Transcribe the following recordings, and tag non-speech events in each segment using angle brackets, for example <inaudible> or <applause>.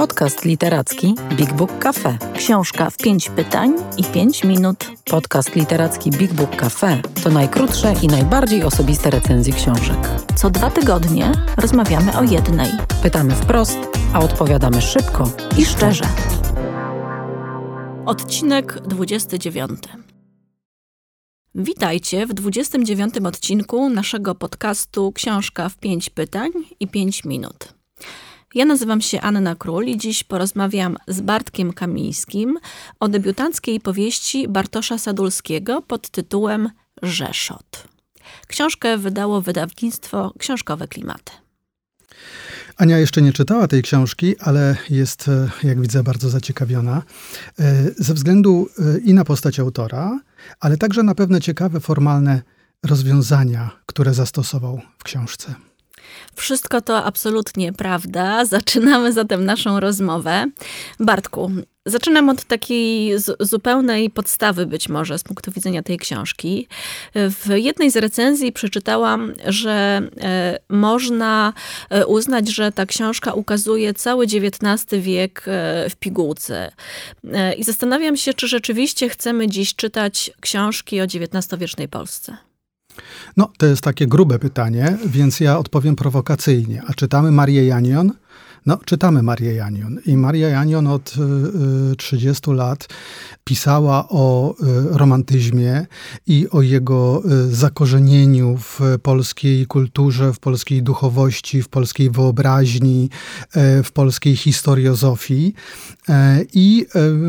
Podcast literacki Big Book Cafe. Książka w pięć pytań i pięć minut. Podcast literacki Big Book Cafe to najkrótsze i najbardziej osobiste recenzje książek. Co dwa tygodnie rozmawiamy o jednej. Pytamy wprost, a odpowiadamy szybko i szczerze. Odcinek 29. Witajcie w 29 odcinku naszego podcastu Książka w 5 pytań i 5 minut. Ja nazywam się Anna Król i dziś porozmawiam z Bartkiem Kamińskim o debiutanckiej powieści Bartosza Sadulskiego pod tytułem Rzeszot. Książkę wydało wydawnictwo Książkowe Klimaty. Ania jeszcze nie czytała tej książki, ale jest, e, jak widzę, bardzo zaciekawiona. E, ze względu e, i na postać autora, ale także na pewne ciekawe formalne rozwiązania, które zastosował w książce. Wszystko to absolutnie prawda. <laughs> Zaczynamy zatem naszą rozmowę. Bartku, zaczynam od takiej zupełnej podstawy być może z punktu widzenia tej książki. W jednej z recenzji przeczytałam, że e, można e, uznać, że ta książka ukazuje cały XIX wiek e, w pigułce. I zastanawiam się, czy rzeczywiście chcemy dziś czytać książki o XIX-wiecznej Polsce. No, to jest takie grube pytanie, więc ja odpowiem prowokacyjnie. A czytamy Marię Janion? No, czytamy Marię Janion. I Maria Janion od y, 30 y, lat pisała o y, romantyzmie i o jego y, zakorzenieniu w polskiej kulturze, w polskiej duchowości, w polskiej wyobraźni, y, w polskiej historiozofii. I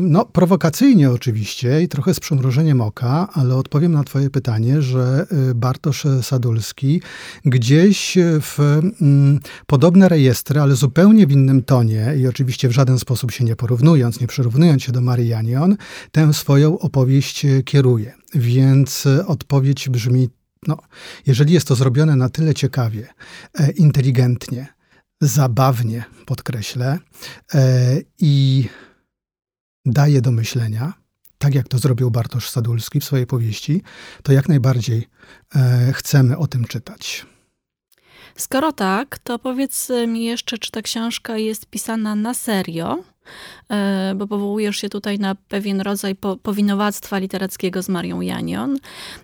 no, prowokacyjnie oczywiście i trochę z przymrużeniem oka, ale odpowiem na Twoje pytanie, że Bartosz Sadulski gdzieś w mm, podobne rejestry, ale zupełnie w innym tonie i oczywiście w żaden sposób się nie porównując, nie przyrównując się do Marii Janion, tę swoją opowieść e, kieruje. Więc e, odpowiedź brzmi, no, jeżeli jest to zrobione na tyle ciekawie, e, inteligentnie, zabawnie, podkreślę, i daje do myślenia, tak jak to zrobił Bartosz Sadulski w swojej powieści, to jak najbardziej chcemy o tym czytać. Skoro tak, to powiedz mi jeszcze, czy ta książka jest pisana na serio, e, bo powołujesz się tutaj na pewien rodzaj powinowactwa literackiego z Marią Janion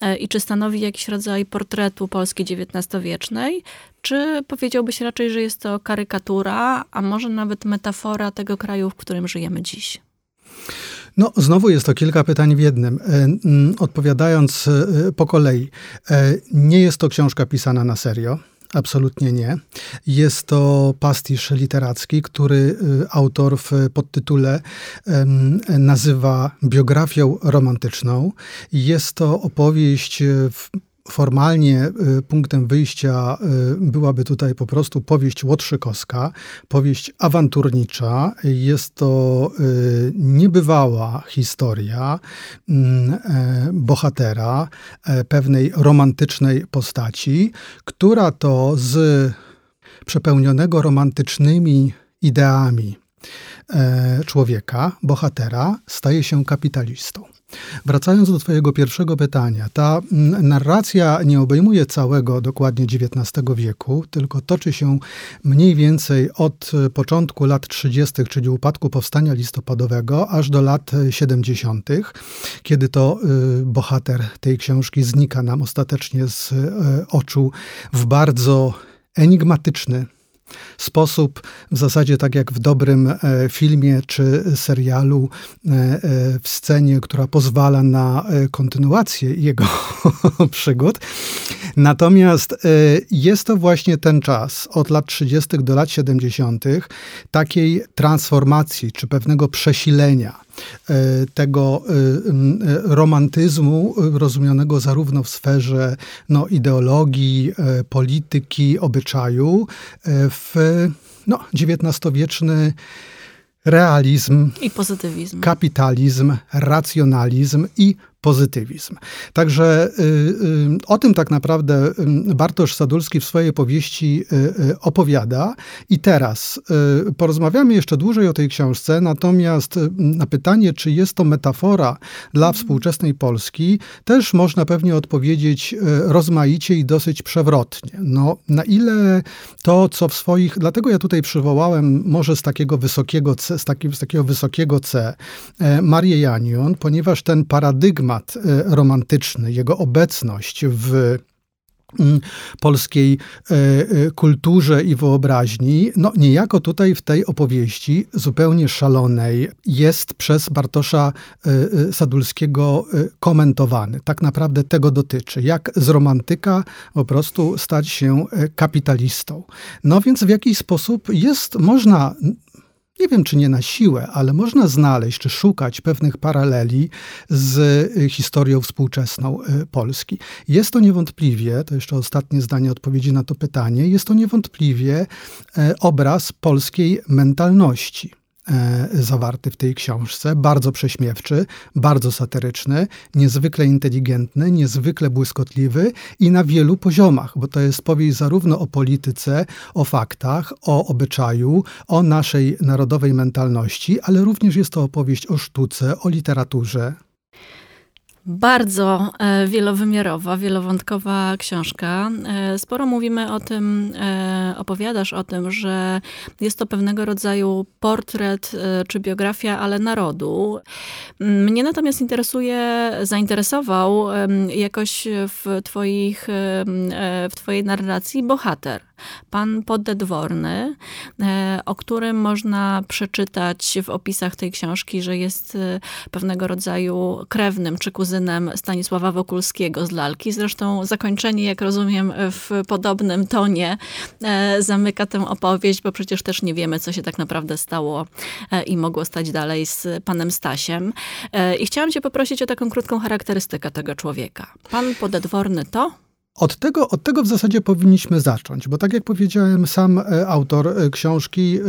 e, i czy stanowi jakiś rodzaj portretu Polski XIX-wiecznej, czy powiedziałbyś raczej, że jest to karykatura, a może nawet metafora tego kraju, w którym żyjemy dziś? No, znowu jest to kilka pytań w jednym. E, odpowiadając po kolei, nie jest to książka pisana na serio. Absolutnie nie. Jest to pastisz literacki, który y, autor w podtytule nazywa biografią romantyczną. Jest to opowieść w Formalnie y, punktem wyjścia y, byłaby tutaj po prostu powieść łotrzykowska, powieść awanturnicza. Jest to y, niebywała historia mm, e, bohatera, e, pewnej romantycznej postaci, która to z przepełnionego romantycznymi ideami e, człowieka, bohatera, staje się kapitalistą. Wracając do Twojego pierwszego pytania, ta mm, narracja nie obejmuje całego dokładnie XIX wieku, tylko toczy się mniej więcej od początku lat 30., czyli upadku powstania listopadowego, aż do lat 70., kiedy to y, bohater tej książki znika nam ostatecznie z oczu w bardzo enigmatyczny sposób, w zasadzie tak jak w dobrym e, filmie czy serialu, e, e, w scenie, która pozwala na kontynuację jego <laughs> przygód. Natomiast jest to właśnie ten czas, od lat 30. do lat 70., takiej transformacji czy pewnego przesilenia tego e, romantyzmu rozumianego zarówno w sferze no, ideologii, e, polityki, obyczaju, w no, XIX-wieczny realizm i pozytywizm, kapitalizm, racjonalizm i pozytywizm. Także y, y, o tym tak naprawdę y, Bartosz Sadulski w swojej powieści opowiada. I teraz porozmawiamy jeszcze dłużej o tej książce, natomiast na pytanie, czy jest to metafora dla współczesnej Polski, też można pewnie odpowiedzieć rozmaicie i dosyć przewrotnie. No, na ile to, co w swoich, dlatego ja tutaj przywołałem może z takiego wysokiego C, z, takim, z takiego wysokiego C, Marię Janion, ponieważ ten paradygmat e, romantyczny, jego obecność w mm, polskiej e, e, kulturze i wyobraźni, no niejako tutaj w tej opowieści zupełnie szalonej jest przez Bartosza Sadulskiego komentowany. Tak naprawdę tego dotyczy. Jak z romantyka po prostu stać się kapitalistą. No więc w jakiś sposób jest, można nie wiem czy nie na siłę, ale można znaleźć czy szukać pewnych paraleli z y, historią współczesną y, Polski. Jest to niewątpliwie, to jeszcze ostatnie zdanie odpowiedzi na to pytanie, jest to niewątpliwie e, obraz polskiej mentalności. E, zawarty w tej książce. Bardzo prześmiewczy, bardzo satyryczny, niezwykle inteligentny, niezwykle błyskotliwy i na wielu poziomach, bo to jest powieść zarówno o polityce, o faktach, o obyczaju, o naszej narodowej mentalności, ale również jest to opowieść o sztuce, o literaturze, bardzo e, wielowymiarowa, wielowątkowa książka. E, sporo mówimy o tym, e, opowiadasz o tym, że jest to pewnego rodzaju portret czy biografia, ale narodu. Mnie natomiast interesuje, zainteresował jakoś w, twoich, w twojej narracji bohater pan Poddedworny, e, o którym można przeczytać w opisach tej książki, że jest e, pewnego rodzaju krewnym czy kuzynem Stanisława Wokulskiego z lalki. Zresztą zakończenie, jak rozumiem, w podobnym tonie e, zamyka tę opowieść, bo przecież też nie wiemy, co się tak naprawdę stało i mogło stać dalej z panem Stasiem. I chciałam cię poprosić o taką krótką charakterystykę tego człowieka. Pan Podedworny to? Od tego, od tego w zasadzie powinniśmy zacząć, bo tak jak powiedziałem, sam e, autor e, książki e,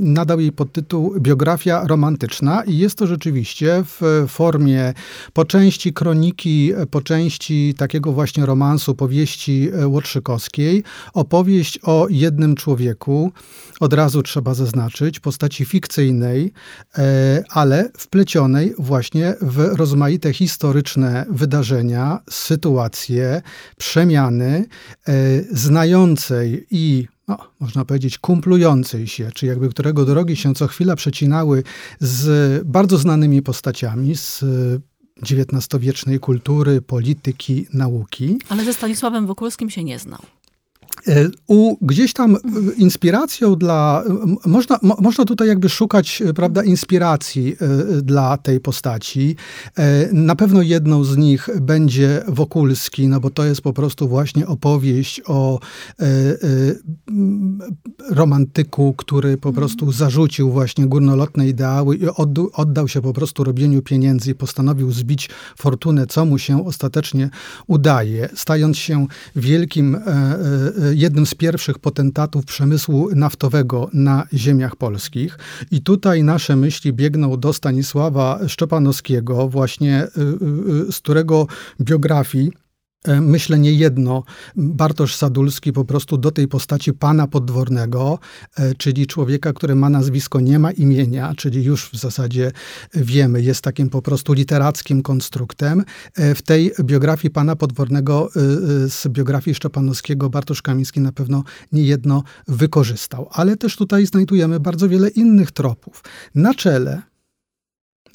nadał jej podtytuł Biografia romantyczna i jest to rzeczywiście w formie po części kroniki, po części takiego właśnie romansu, powieści Łotrzykowskiej, opowieść o jednym człowieku, od razu trzeba zaznaczyć, postaci fikcyjnej, ale wplecionej właśnie w rozmaite historyczne wydarzenia, sytuacje, przemiany e, znającej i no, można powiedzieć, kumplującej się, czy jakby którego drogi się co chwila przecinały z bardzo znanymi postaciami, z XIX-wiecznej kultury, polityki, nauki. Ale ze Stanisławem Wokulskim się nie znał. E, u, gdzieś tam inspiracją dla, można, można tutaj jakby szukać, e, prawda, inspiracji e, dla tej postaci. Na pewno jedną z nich będzie Wokulski, no bo to jest po prostu właśnie opowieść o romantyku, który po mhm. prostu zarzucił właśnie górnolotne ideały i oddał się po prostu robieniu pieniędzy i postanowił zbić fortunę, co mu się ostatecznie udaje, stając się wielkim jednym z pierwszych potentatów przemysłu naftowego na ziemiach polskich. I tutaj nasze myśli biegną do Stanisława Szczepanowskiego, właśnie y, y, y, z którego biografii myślę nie jedno, Bartosz Sadulski po prostu do tej postaci pana podwornego, e, czyli człowieka, który ma nazwisko, nie ma imienia, czyli już w zasadzie wiemy, jest takim po prostu literackim konstruktem. E, w tej biografii pana podwornego z biografii Szczepanowskiego Bartosz Kamiński na pewno nie jedno wykorzystał. Ale też tutaj znajdujemy bardzo wiele innych tropów. Na czele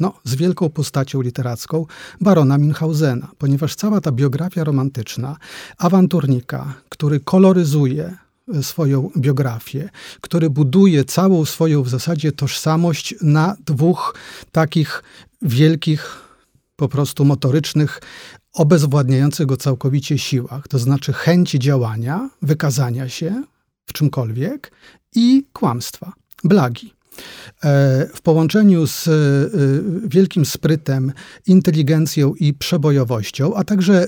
no, z wielką postacią literacką barona Münchausena, ponieważ cała ta biografia romantyczna awanturnika, który koloryzuje e, swoją biografię, który buduje całą swoją w zasadzie tożsamość na dwóch takich wielkich, po prostu motorycznych, obezwładniających go całkowicie siłach, to znaczy chęci działania, wykazania się w czymkolwiek i kłamstwa, blagi. E, w połączeniu z e, wielkim sprytem, inteligencją i przebojowością, a także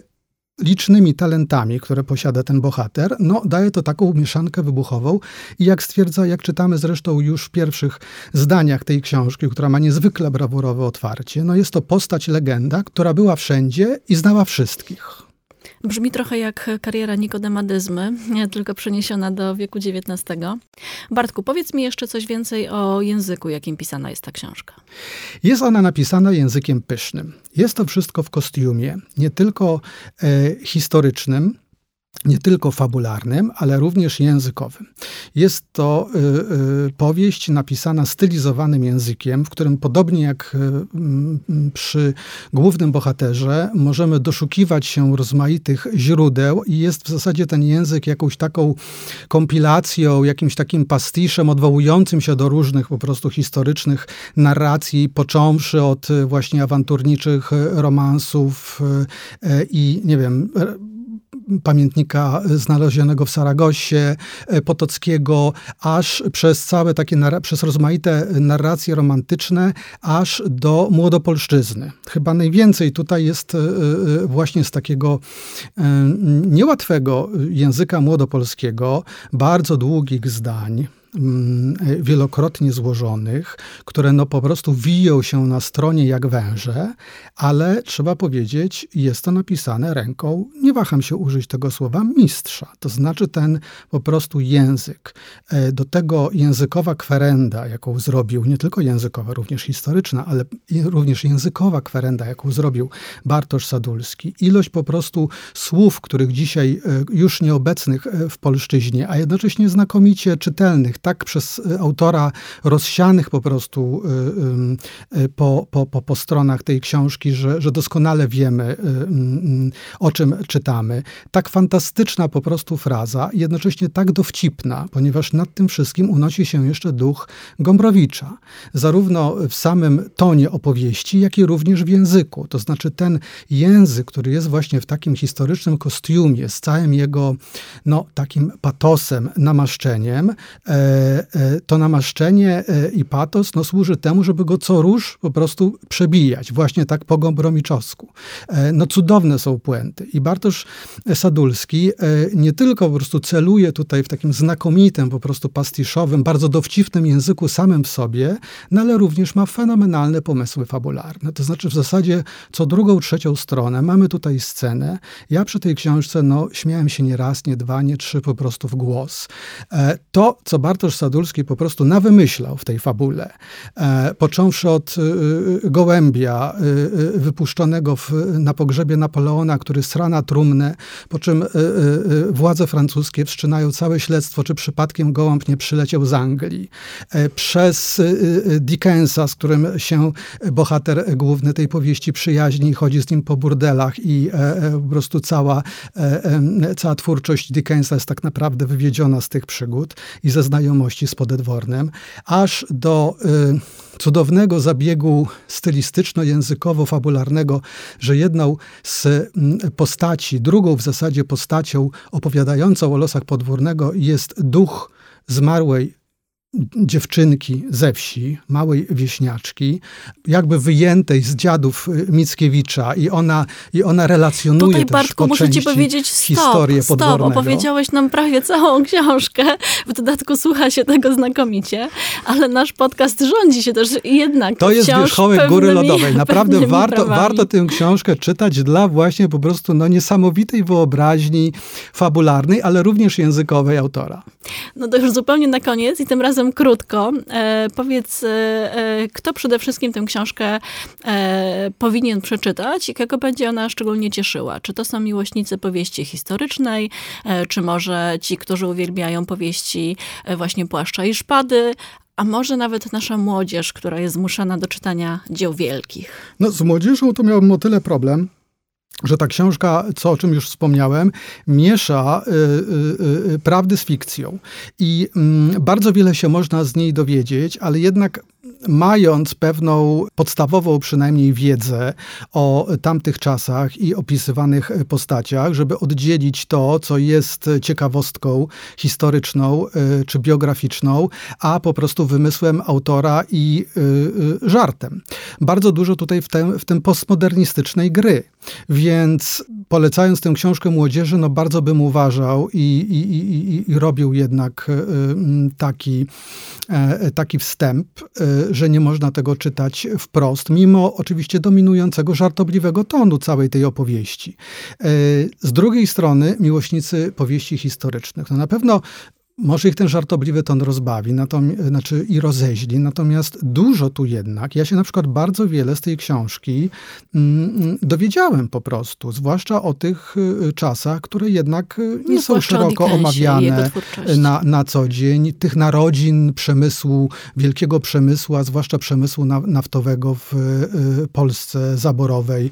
licznymi talentami, które posiada ten bohater, no daje to taką mieszankę wybuchową i jak stwierdza, jak czytamy zresztą już w pierwszych zdaniach tej książki, która ma niezwykle brawurowe otwarcie, no jest to postać legenda, która była wszędzie i znała wszystkich. Brzmi trochę jak kariera Nikodemadyzmy, tylko przeniesiona do wieku XIX. Bartku, powiedz mi jeszcze coś więcej o języku, jakim pisana jest ta książka. Jest ona napisana językiem pysznym. Jest to wszystko w kostiumie, nie tylko e, historycznym, nie tylko fabularnym, ale również językowym. Jest to y, y, powieść napisana stylizowanym językiem, w którym podobnie jak y, przy głównym bohaterze możemy doszukiwać się rozmaitych źródeł i jest w zasadzie ten język jakąś taką kompilacją, jakimś takim pastiszem odwołującym się do różnych po prostu historycznych narracji, począwszy od właśnie awanturniczych romansów i nie wiem, pamiętnika znalezionego w Saragosie, e, Potockiego, aż przez całe takie, przez rozmaite narracje romantyczne, aż do młodopolszczyzny. Chyba najwięcej tutaj jest e, e, właśnie z takiego niełatwego języka młodopolskiego, bardzo długich zdań, wielokrotnie złożonych, które no po prostu wiją się na stronie jak węże, ale trzeba powiedzieć, jest to napisane ręką, nie waham się użyć tego słowa, mistrza. To znaczy ten po prostu język. E, do tego językowa kwerenda, jaką zrobił, nie tylko językowa, również historyczna, ale również językowa kwerenda, jaką zrobił Bartosz Sadulski. Ilość po prostu słów, których dzisiaj e, już nieobecnych e, w polszczyźnie, a jednocześnie znakomicie czytelnych, tak przez y, autora rozsianych po prostu y, y, po, po, po, po stronach tej książki, że, że doskonale wiemy, o czym czytamy. Tak fantastyczna po prostu fraza, jednocześnie tak dowcipna, ponieważ nad tym wszystkim unosi się jeszcze duch Gombrowicza. Zarówno w samym tonie opowieści, jak i również w języku. To znaczy ten język, który jest właśnie w takim historycznym kostiumie, z całym jego no, takim patosem, namaszczeniem, E, to namaszczenie e, i patos no, służy temu, żeby go co róż po prostu przebijać, właśnie tak po gombromiczossku. E, no cudowne są puenty. I Bartosz Sadulski nie tylko po prostu celuje tutaj w takim znakomitym, po prostu pastiszowym, bardzo dowcipnym języku samym w sobie, no ale również ma fenomenalne pomysły fabularne. To znaczy w zasadzie co drugą, trzecią stronę mamy tutaj scenę. Ja przy tej książce no, śmiałem się nie raz, nie dwa, nie trzy po prostu w głos. To, co Bartosz Sadulski po prostu nawymyślał w tej fabule. E, począwszy od e, gołębia e, wypuszczonego w, na pogrzebie Napoleona, który srana trumnę, po czym władze francuskie wszczynają całe śledztwo, czy przypadkiem gołąb nie przyleciał z Anglii. Przez Dickensa, z którym się bohater główny tej powieści przyjaźni chodzi z nim po burdelach i po prostu cała, cała twórczość Dickensa jest tak naprawdę wywiedziona z tych przygód i ze znajomości znajomości z Podedwornem, aż do y, cudownego zabiegu stylistyczno-językowo-fabularnego, że jedną z y, postaci, drugą w zasadzie postacią opowiadającą o losach podwórnego jest duch zmarłej dziewczynki ze wsi, małej wieśniaczki, jakby wyjętej z dziadów y, Mickiewicza i ona, i ona relacjonuje Tutaj, też Bartku, po muszę ci powiedzieć stop, historię stop, podwórnego. opowiedziałeś nam prawie całą książkę, w dodatku słucha się tego znakomicie, ale nasz podcast rządzi się też jednak To jest wierzchołek Góry Lodowej. <laughs> Naprawdę warto, warto tę książkę czytać dla właśnie po prostu no, niesamowitej wyobraźni fabularnej, ale również językowej autora. No to już zupełnie na koniec i tym razem krótko. E, powiedz, e, e, kto przede wszystkim tę książkę e, powinien przeczytać i kogo będzie ona szczególnie cieszyła? Czy to są miłośnicy powieści historycznej, e, czy może ci, którzy uwielbiają powieści e, właśnie Płaszcza i Szpady, a może nawet nasza młodzież, która jest zmuszana do czytania dzieł wielkich? No z młodzieżą to miałbym o tyle problem, że ta książka, co o czym już wspomniałem, miesza y, y, y, prawdy z fikcją. I mm, bardzo wiele się można z niej dowiedzieć, ale jednak mając pewną podstawową przynajmniej wiedzę o tamtych czasach i opisywanych postaciach, żeby oddzielić to, co jest ciekawostką historyczną y, czy biograficzną, a po prostu wymysłem autora i y, y, żartem. Bardzo dużo tutaj w tym, w tym postmodernistycznej gry. Więc polecając tę książkę młodzieży, no bardzo bym uważał i, i, i, i robił jednak taki, e, taki wstęp, że nie można tego czytać wprost, mimo oczywiście dominującego żartobliwego tonu całej tej opowieści. E, z drugiej strony, miłośnicy powieści historycznych. No na pewno może ich ten żartobliwy ton rozbawi, znaczy i rozeźli, natomiast dużo tu jednak, ja się na przykład bardzo wiele z tej książki mm, dowiedziałem po prostu, zwłaszcza o tych y, czasach, które jednak y, nie no, są szeroko omawiane na, na co dzień, tych narodzin przemysłu, wielkiego przemysłu, a zwłaszcza przemysłu naftowego w y, Polsce zaborowej,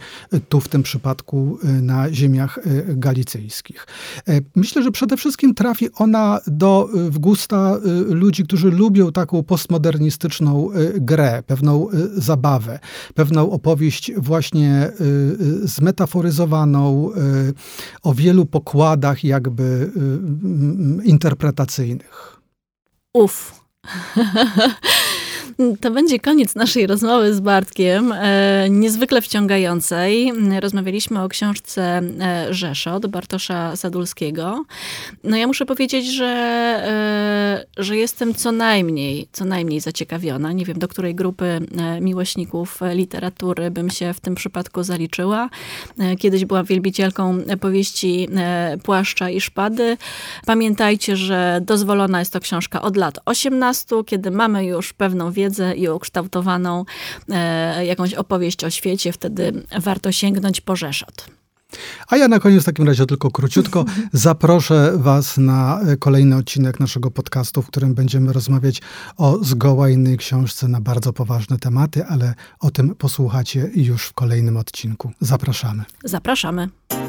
tu w tym przypadku na ziemiach galicyjskich. E, myślę, że przede wszystkim trafi ona do w gusta y, ludzi, którzy lubią taką postmodernistyczną y, grę, pewną y, zabawę, pewną opowieść właśnie zmetaforyzowaną o wielu pokładach jakby interpretacyjnych. Uf. <laughs> To będzie koniec naszej rozmowy z Bartkiem, e, niezwykle wciągającej. Rozmawialiśmy o książce e, Rzeszot Bartosza Sadulskiego. No ja muszę powiedzieć, że, e, że jestem co najmniej, co najmniej zaciekawiona. Nie wiem, do której grupy miłośników literatury bym się w tym przypadku zaliczyła. Kiedyś byłam wielbicielką powieści Płaszcza i Szpady. Pamiętajcie, że dozwolona jest to książka od lat 18, kiedy mamy już pewną wiedzę, wiedzę i ukształtowaną e, jakąś opowieść o świecie, wtedy warto sięgnąć po Rzeszot. A ja na koniec w takim razie tylko króciutko <laughs> zaproszę Was na e, kolejny odcinek naszego podcastu, w którym będziemy rozmawiać o zgoła innej książce na bardzo poważne tematy, ale o tym posłuchacie już w kolejnym odcinku. Zapraszamy. Zapraszamy.